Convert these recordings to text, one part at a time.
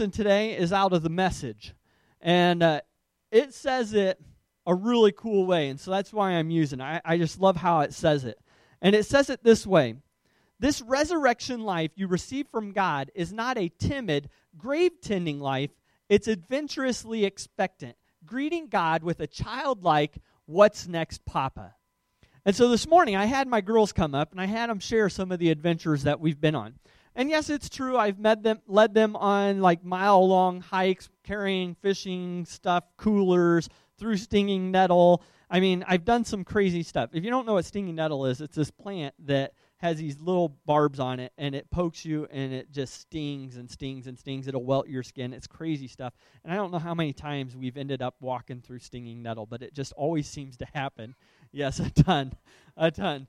And today is out of the message. And uh, it says it a really cool way. And so that's why I'm using I just love how it says it. And it says it this way This resurrection life you receive from God is not a timid, grave tending life, it's adventurously expectant, greeting God with a childlike, What's next, Papa? And so this morning I had my girls come up and I had them share some of the adventures that we've been on. And yes, it's true. I've met them, led them on like mile long hikes, carrying fishing stuff, coolers, through stinging nettle. I mean, I've done some crazy stuff. If you don't know what stinging nettle is, it's this plant that has these little barbs on it and it pokes you and it just stings and stings and stings. It'll welt your skin. It's crazy stuff. And I don't know how many times we've ended up walking through stinging nettle, but it just always seems to happen. Yes, a ton. A ton.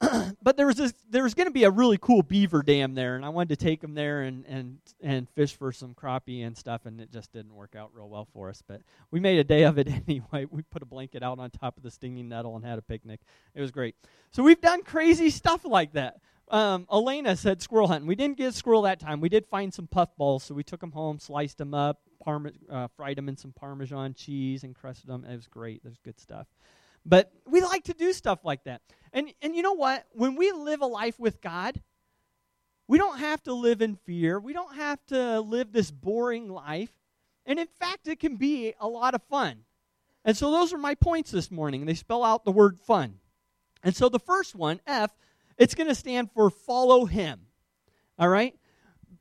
but there was this, there was going to be a really cool beaver dam there, and I wanted to take them there and, and and fish for some crappie and stuff, and it just didn't work out real well for us. But we made a day of it anyway. We put a blanket out on top of the stinging nettle and had a picnic. It was great. So we've done crazy stuff like that. Um, Elena said squirrel hunting. We didn't get squirrel that time. We did find some puffballs, so we took them home, sliced them up, parma- uh, fried them in some Parmesan cheese, and crusted them. It was great. Was good stuff. But we like to do stuff like that. And, and you know what? When we live a life with God, we don't have to live in fear. We don't have to live this boring life. And in fact, it can be a lot of fun. And so those are my points this morning. They spell out the word fun. And so the first one, F, it's going to stand for follow him. All right?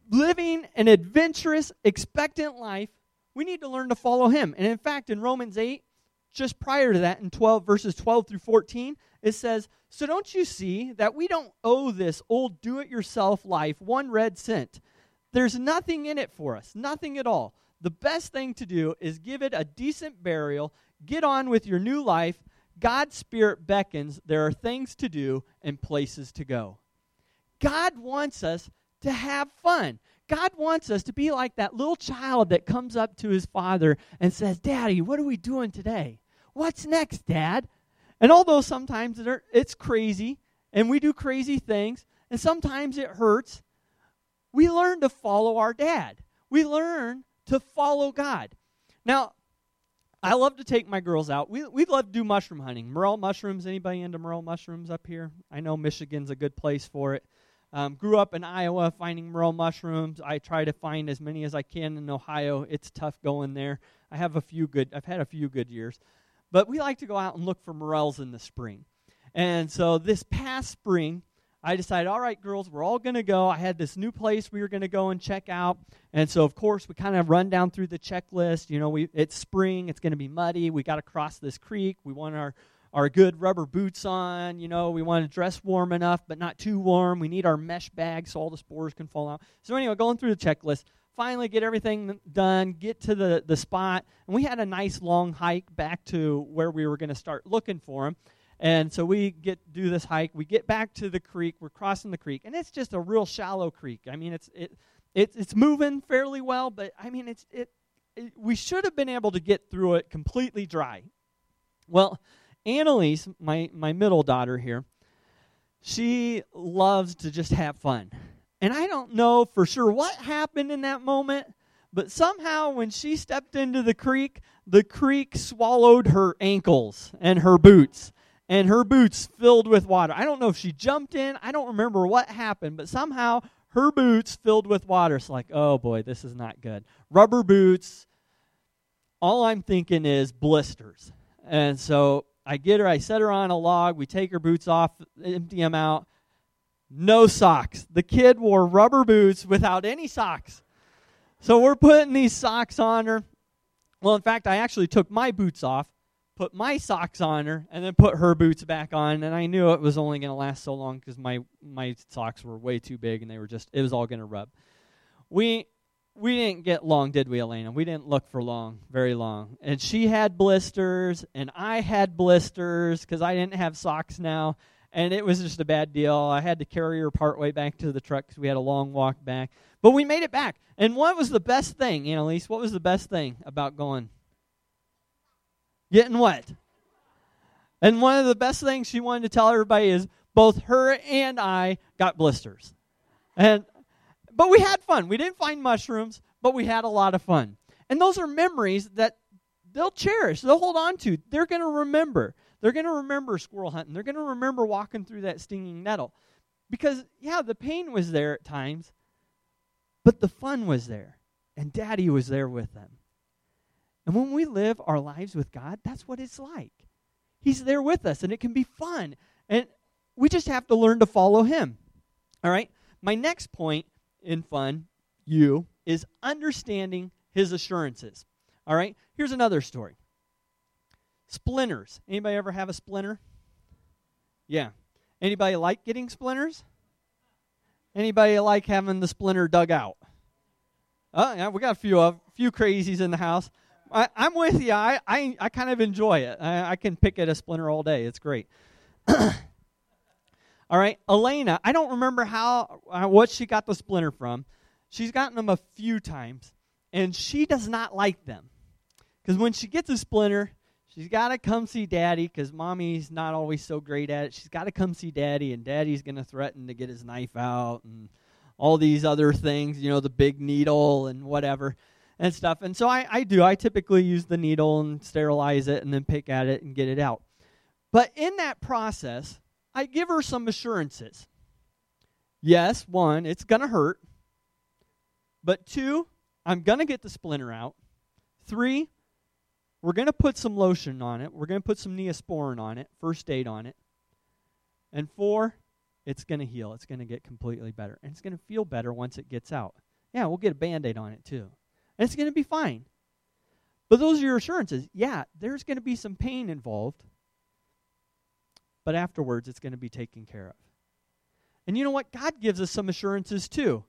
Living an adventurous, expectant life, we need to learn to follow him. And in fact, in Romans 8, just prior to that in 12 verses 12 through 14 it says so don't you see that we don't owe this old do it yourself life one red cent? There's nothing in it for us nothing at all. The best thing to do is give it a decent burial get on with your new life. God's spirit beckons there are things to do and places to go. God wants us to have fun God wants us to be like that little child that comes up to his father and says, Daddy, what are we doing today? What's next, Dad? And although sometimes it's crazy and we do crazy things and sometimes it hurts, we learn to follow our dad. We learn to follow God. Now, I love to take my girls out. We we love to do mushroom hunting. Morel mushrooms. Anybody into morel mushrooms up here? I know Michigan's a good place for it. Um, grew up in Iowa finding morel mushrooms. I try to find as many as I can in Ohio. It's tough going there. I have a few good. I've had a few good years, but we like to go out and look for morels in the spring. And so this past spring, I decided, all right, girls, we're all going to go. I had this new place we were going to go and check out. And so, of course, we kind of run down through the checklist. You know, we, it's spring, it's going to be muddy. We got to cross this creek. We want our our good rubber boots on. You know, we want to dress warm enough, but not too warm. We need our mesh bag so all the spores can fall out. So, anyway, going through the checklist, finally get everything done, get to the, the spot. And we had a nice long hike back to where we were going to start looking for them. And so we get do this hike. We get back to the creek. We're crossing the creek, and it's just a real shallow creek. I mean, it's it, it it's moving fairly well, but I mean, it's it, it we should have been able to get through it completely dry. Well, Annalise, my, my middle daughter here, she loves to just have fun. And I don't know for sure what happened in that moment, but somehow when she stepped into the creek, the creek swallowed her ankles and her boots, and her boots filled with water. I don't know if she jumped in, I don't remember what happened, but somehow her boots filled with water. It's like, oh boy, this is not good. Rubber boots. All I'm thinking is blisters. And so I get her, I set her on a log, we take her boots off, empty them out. No socks. The kid wore rubber boots without any socks. So we're putting these socks on her. Well, in fact, I actually took my boots off, put my socks on her, and then put her boots back on. And I knew it was only going to last so long because my, my socks were way too big and they were just, it was all going to rub. We we didn't get long, did we, Elena? We didn't look for long, very long. And she had blisters, and I had blisters because I didn't have socks now. And it was just a bad deal. I had to carry her partway back to the truck because we had a long walk back. But we made it back. And what was the best thing, Annalise? What was the best thing about going? Getting wet. And one of the best things she wanted to tell everybody is both her and I got blisters. And but we had fun. We didn't find mushrooms, but we had a lot of fun. And those are memories that they'll cherish, they'll hold on to. They're going to remember. They're going to remember squirrel hunting. They're going to remember walking through that stinging nettle. Because, yeah, the pain was there at times, but the fun was there. And daddy was there with them. And when we live our lives with God, that's what it's like. He's there with us, and it can be fun. And we just have to learn to follow Him. All right? My next point in fun, you, is understanding His assurances. All right? Here's another story. Splinters. Anybody ever have a splinter? Yeah. Anybody like getting splinters? Anybody like having the splinter dug out? Oh, yeah, we got a few of a few crazies in the house. I, am with you. I, I, I kind of enjoy it. I, I can pick at a splinter all day. It's great. all right, Elena. I don't remember how uh, what she got the splinter from. She's gotten them a few times, and she does not like them because when she gets a splinter, she's got to come see daddy because mommy's not always so great at it. She's got to come see daddy, and daddy's going to threaten to get his knife out and all these other things, you know, the big needle and whatever and stuff. And so I, I do. I typically use the needle and sterilize it and then pick at it and get it out. But in that process, I give her some assurances. Yes, one, it's going to hurt. But two, I'm going to get the splinter out. Three, we're going to put some lotion on it. We're going to put some neosporin on it, first aid on it. And four, it's going to heal. It's going to get completely better. And it's going to feel better once it gets out. Yeah, we'll get a band aid on it too and it's going to be fine. But those are your assurances. Yeah, there's going to be some pain involved, but afterwards it's going to be taken care of. And you know what? God gives us some assurances too.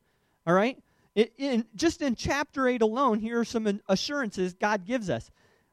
All right? It, in, just in chapter 8 alone, here are some assurances God gives us.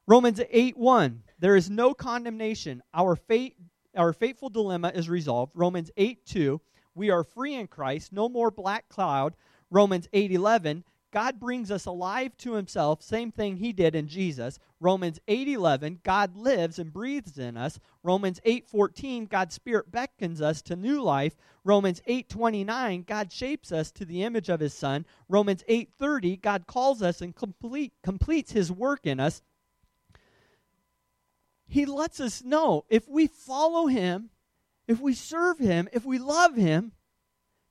Romans 8 1, there is no condemnation. Our fate, our fateful dilemma is resolved. Romans 8 2, we are free in Christ, no more black cloud. Romans 8 11, God brings us alive to himself, same thing he did in Jesus. Romans 8:11, God lives and breathes in us. Romans 8:14, God's spirit beckons us to new life. Romans 8:29, God shapes us to the image of his son. Romans 8:30, God calls us and complete, completes his work in us. He lets us know if we follow him, if we serve him, if we love him,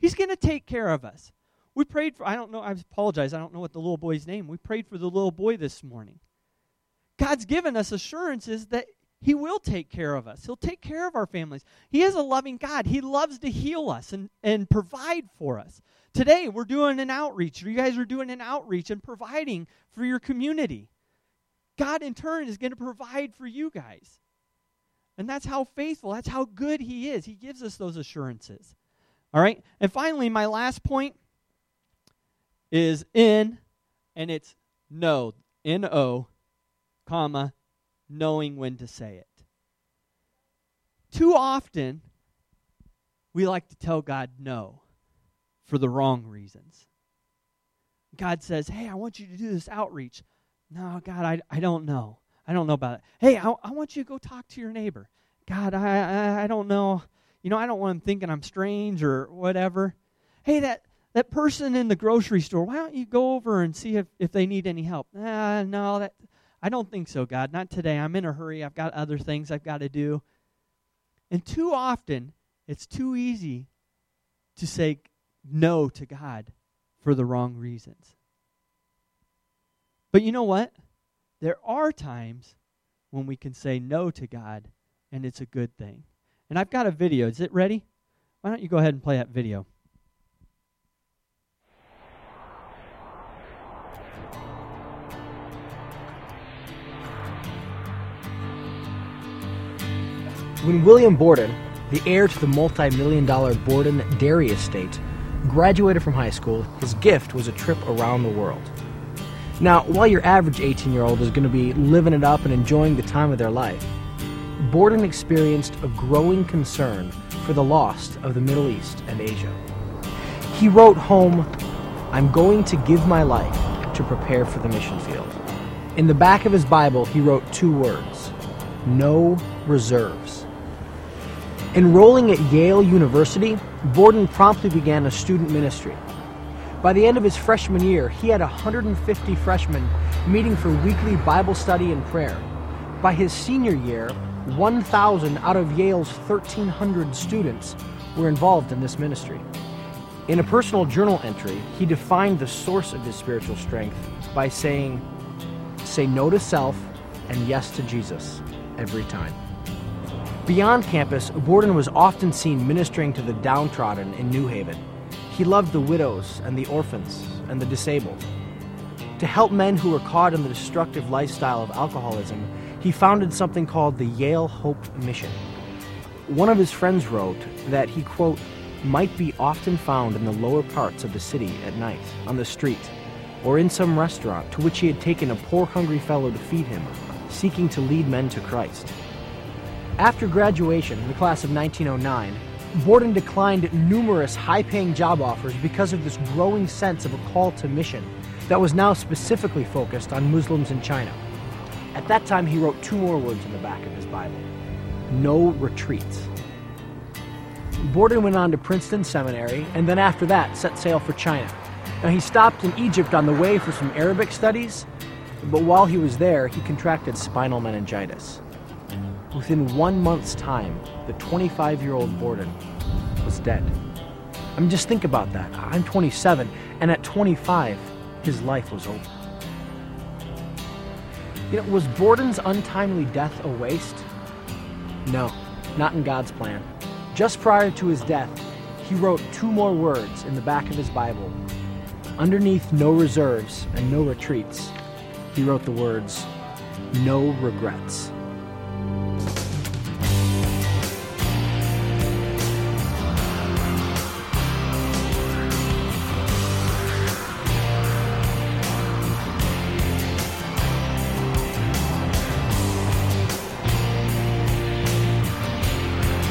he's going to take care of us. We prayed for, I don't know, I apologize, I don't know what the little boy's name. We prayed for the little boy this morning. God's given us assurances that He will take care of us. He'll take care of our families. He is a loving God. He loves to heal us and, and provide for us. Today, we're doing an outreach. You guys are doing an outreach and providing for your community. God, in turn, is going to provide for you guys. And that's how faithful, that's how good He is. He gives us those assurances. All right? And finally, my last point is in, and it's no, N O, comma, knowing when to say it. Too often, we like to tell God no for the wrong reasons. God says, Hey, I want you to do this outreach. No, God, I, I don't know. I don't know about it. Hey, I, I want you to go talk to your neighbor. God, I, I, I don't know. You know, I don't want him thinking I'm strange or whatever. Hey, that, that person in the grocery store, why don't you go over and see if, if they need any help? Ah, no, that I don't think so, God. Not today. I'm in a hurry. I've got other things I've got to do. And too often, it's too easy to say no to God for the wrong reasons. But you know what? There are times when we can say no to God, and it's a good thing. And I've got a video. Is it ready? Why don't you go ahead and play that video? When William Borden, the heir to the multi million dollar Borden dairy estate, graduated from high school, his gift was a trip around the world. Now, while your average 18 year old is going to be living it up and enjoying the time of their life, Borden experienced a growing concern for the lost of the Middle East and Asia. He wrote home, I'm going to give my life to prepare for the mission field. In the back of his Bible, he wrote two words no reserves. Enrolling at Yale University, Borden promptly began a student ministry. By the end of his freshman year, he had 150 freshmen meeting for weekly Bible study and prayer. By his senior year, 1,000 out of Yale's 1,300 students were involved in this ministry. In a personal journal entry, he defined the source of his spiritual strength by saying, Say no to self and yes to Jesus every time. Beyond campus, Borden was often seen ministering to the downtrodden in New Haven. He loved the widows and the orphans and the disabled. To help men who were caught in the destructive lifestyle of alcoholism, he founded something called the Yale Hope Mission. One of his friends wrote that he, quote, might be often found in the lower parts of the city at night, on the street, or in some restaurant to which he had taken a poor hungry fellow to feed him, seeking to lead men to Christ. After graduation in the class of 1909, Borden declined numerous high paying job offers because of this growing sense of a call to mission that was now specifically focused on Muslims in China. At that time, he wrote two more words in the back of his Bible no retreats. Borden went on to Princeton Seminary and then after that set sail for China. Now, he stopped in Egypt on the way for some Arabic studies, but while he was there, he contracted spinal meningitis. Within one month's time, the 25 year old Borden was dead. I mean, just think about that. I'm 27, and at 25, his life was over. You know, was Borden's untimely death a waste? No, not in God's plan. Just prior to his death, he wrote two more words in the back of his Bible. Underneath no reserves and no retreats, he wrote the words, No regrets.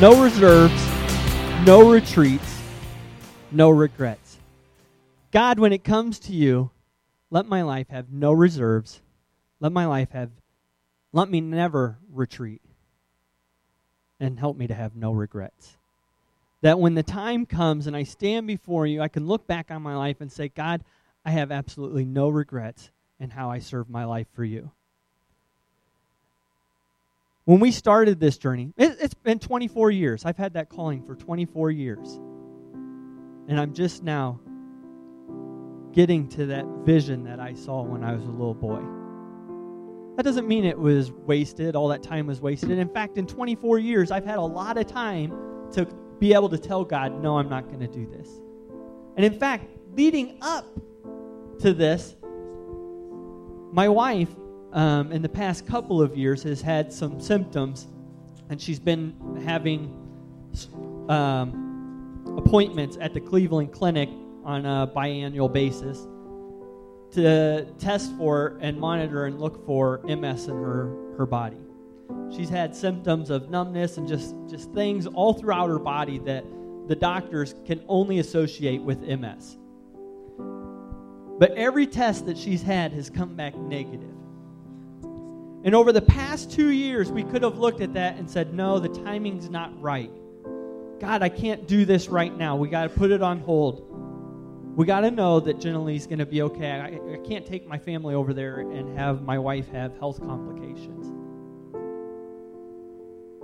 No reserves, no retreats, no regrets. God, when it comes to you, let my life have no reserves. Let my life have, let me never retreat. And help me to have no regrets. That when the time comes and I stand before you, I can look back on my life and say, God, I have absolutely no regrets in how I serve my life for you when we started this journey, it, has been 24 years. I've had that calling for 24 years. And I'm just now getting to that vision that I saw when I was a little boy. That doesn't mean it was wasted, all that time was wasted. In fact, in 24 years, I've had a lot of time to be able to tell God, no, I'm not going to do this. And in fact, leading up to this, my wife um, in the past couple of years has had some symptoms, and she's been having um, appointments at the Cleveland Clinic on a biannual basis to test for and monitor and look for MS in her, her body. She's had symptoms of numbness and just, just things all throughout her body that the doctors can only associate with MS. But every test that she's had has come back negative. And over the past two years, we could have looked at that and said, no, the timing's not right. God, I can't do this right now. We got to put it on hold. We got to know that Jenna-Lee's going to be okay. I, I can't take my family over there and have my wife have health complications.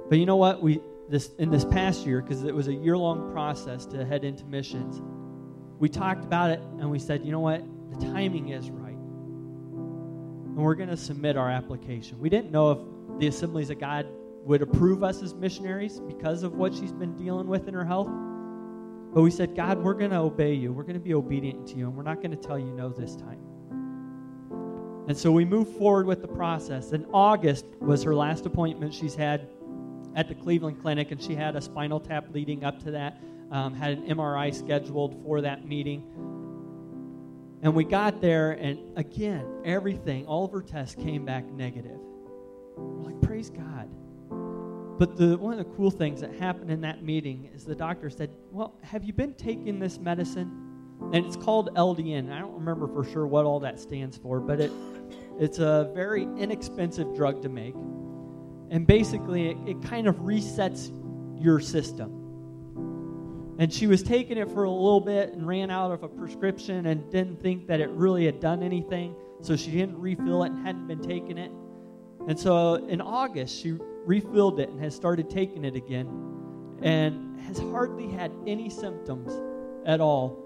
But you know what? We this in this past year, because it was a year-long process to head into missions, we talked about it and we said, you know what? The timing is right and we're going to submit our application. We didn't know if the Assemblies of God would approve us as missionaries because of what she's been dealing with in her health. But we said, God, we're going to obey you. We're going to be obedient to you, and we're not going to tell you no this time. And so we moved forward with the process. And August was her last appointment she's had at the Cleveland Clinic, and she had a spinal tap leading up to that, um, had an MRI scheduled for that meeting. And we got there, and again, everything, all of her tests came back negative. We're like, praise God. But the, one of the cool things that happened in that meeting is the doctor said, Well, have you been taking this medicine? And it's called LDN. I don't remember for sure what all that stands for, but it, it's a very inexpensive drug to make. And basically, it, it kind of resets your system. And she was taking it for a little bit and ran out of a prescription and didn't think that it really had done anything. So she didn't refill it and hadn't been taking it. And so in August, she refilled it and has started taking it again and has hardly had any symptoms at all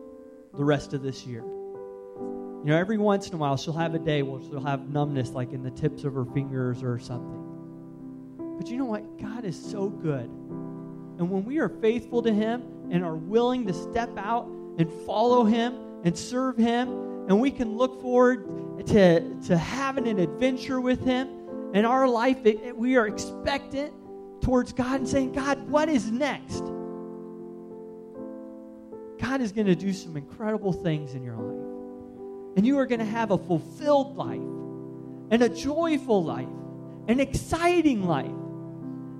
the rest of this year. You know, every once in a while she'll have a day where she'll have numbness like in the tips of her fingers or something. But you know what? God is so good. And when we are faithful to Him and are willing to step out and follow Him and serve Him, and we can look forward to, to having an adventure with Him in our life, it, it, we are expectant towards God and saying, God, what is next? God is going to do some incredible things in your life. And you are going to have a fulfilled life, and a joyful life, an exciting life.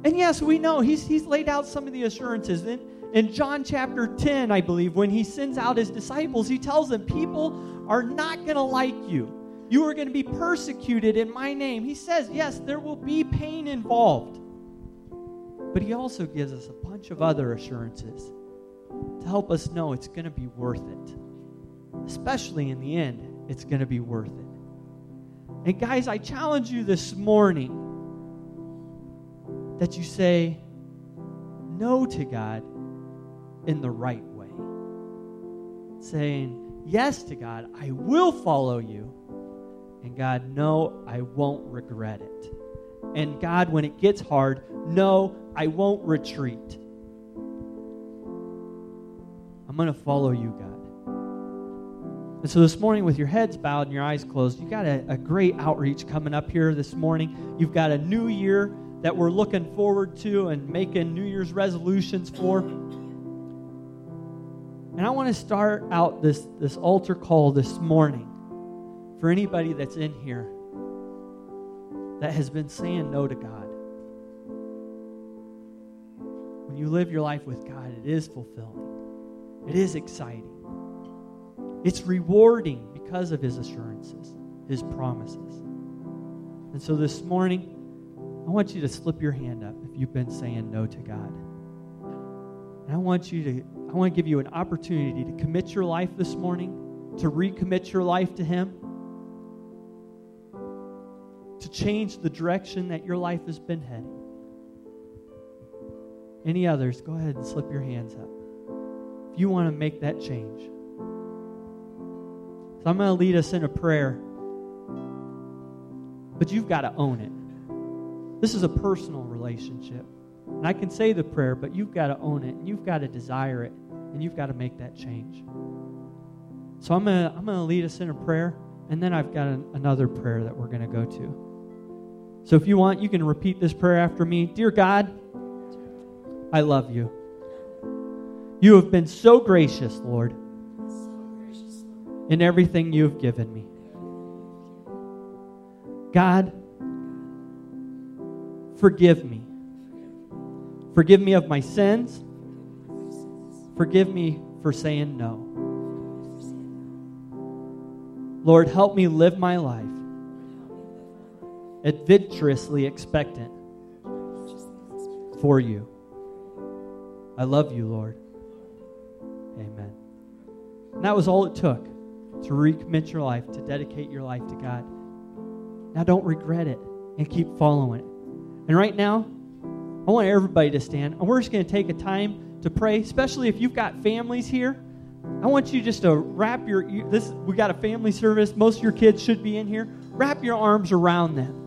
And yes, we know he's, he's laid out some of the assurances. In, in John chapter 10, I believe, when he sends out his disciples, he tells them, People are not going to like you. You are going to be persecuted in my name. He says, Yes, there will be pain involved. But he also gives us a bunch of other assurances to help us know it's going to be worth it especially in the end, it's going to be worth it. And guys, I challenge you this morning that you say no to God in the right way. Saying yes to God, I will follow you. And God, no, I won't regret it. And God, when it gets hard, no, I won't retreat. I'm going to follow you, God. And so this morning, with your heads bowed and your eyes closed, you got a, a great outreach coming up here this morning. You've got a new year that we're looking forward to and making New Year's resolutions for. And I want to start out this, this altar call this morning for anybody that's in here that has been saying no to God. When you live your life with God, it is fulfilling, it is exciting. It's rewarding because of his assurances, his promises. And so this morning, I want you to slip your hand up if you've been saying no to God. And I want you to I want to give you an opportunity to commit your life this morning, to recommit your life to him, to change the direction that your life has been heading. Any others, go ahead and slip your hands up. If you want to make that change. So I'm going to lead us in a prayer. But you've got to own it. This is a personal relationship. And I can say the prayer, but you've got to own it. And you've got to desire it. And you've got to make that change. So I'm going to I'm to lead us in a prayer. And then I've got an, another prayer that we're going to go to. So if you want, you can repeat this prayer after me. Dear God, I love you. You have been so gracious, Lord in everything you have given me. God, forgive me. Forgive me of my sins. Forgive me for saying no. Lord, help me live my life adventurously expectant for you. I love you, Lord. Amen. And that was all it took to recommit your life, to dedicate your life to God. Now don't regret it and keep following it. And right now, I want everybody to stand, and we're just going to take a time to pray, especially if you've got families here. I want you just to wrap your this we got a family service. Most of your kids should be in here. Wrap your arms around them.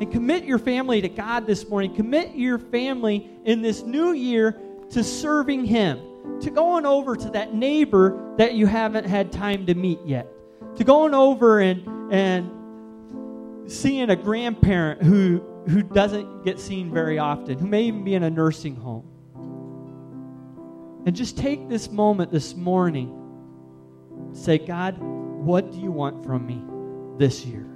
And commit your family to God this morning. Commit your family in this new year to serving him to going over to that neighbor that you haven't had time to meet yet, to going over and, and seeing a grandparent who, who doesn't get seen very often, who may even be in a nursing home. And just take this moment this morning say, God, what do you want from me this year?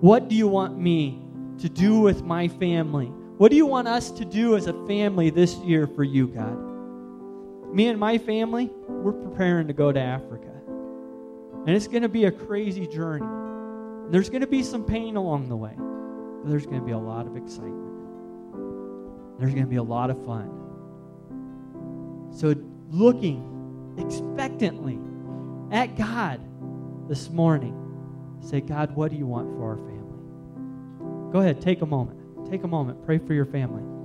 What do you want me to do with my family? What do you want us to do as a family this year for you, God? me and my family, we're preparing to go to Africa. And it's going to be a crazy journey. There's going to be some pain along the way, there's going to be a lot of excitement. There's going to be a lot of fun. So, looking expectantly at God this morning, say, God, what do you want for our family? Go ahead, take a moment. Take a moment. Pray for your family.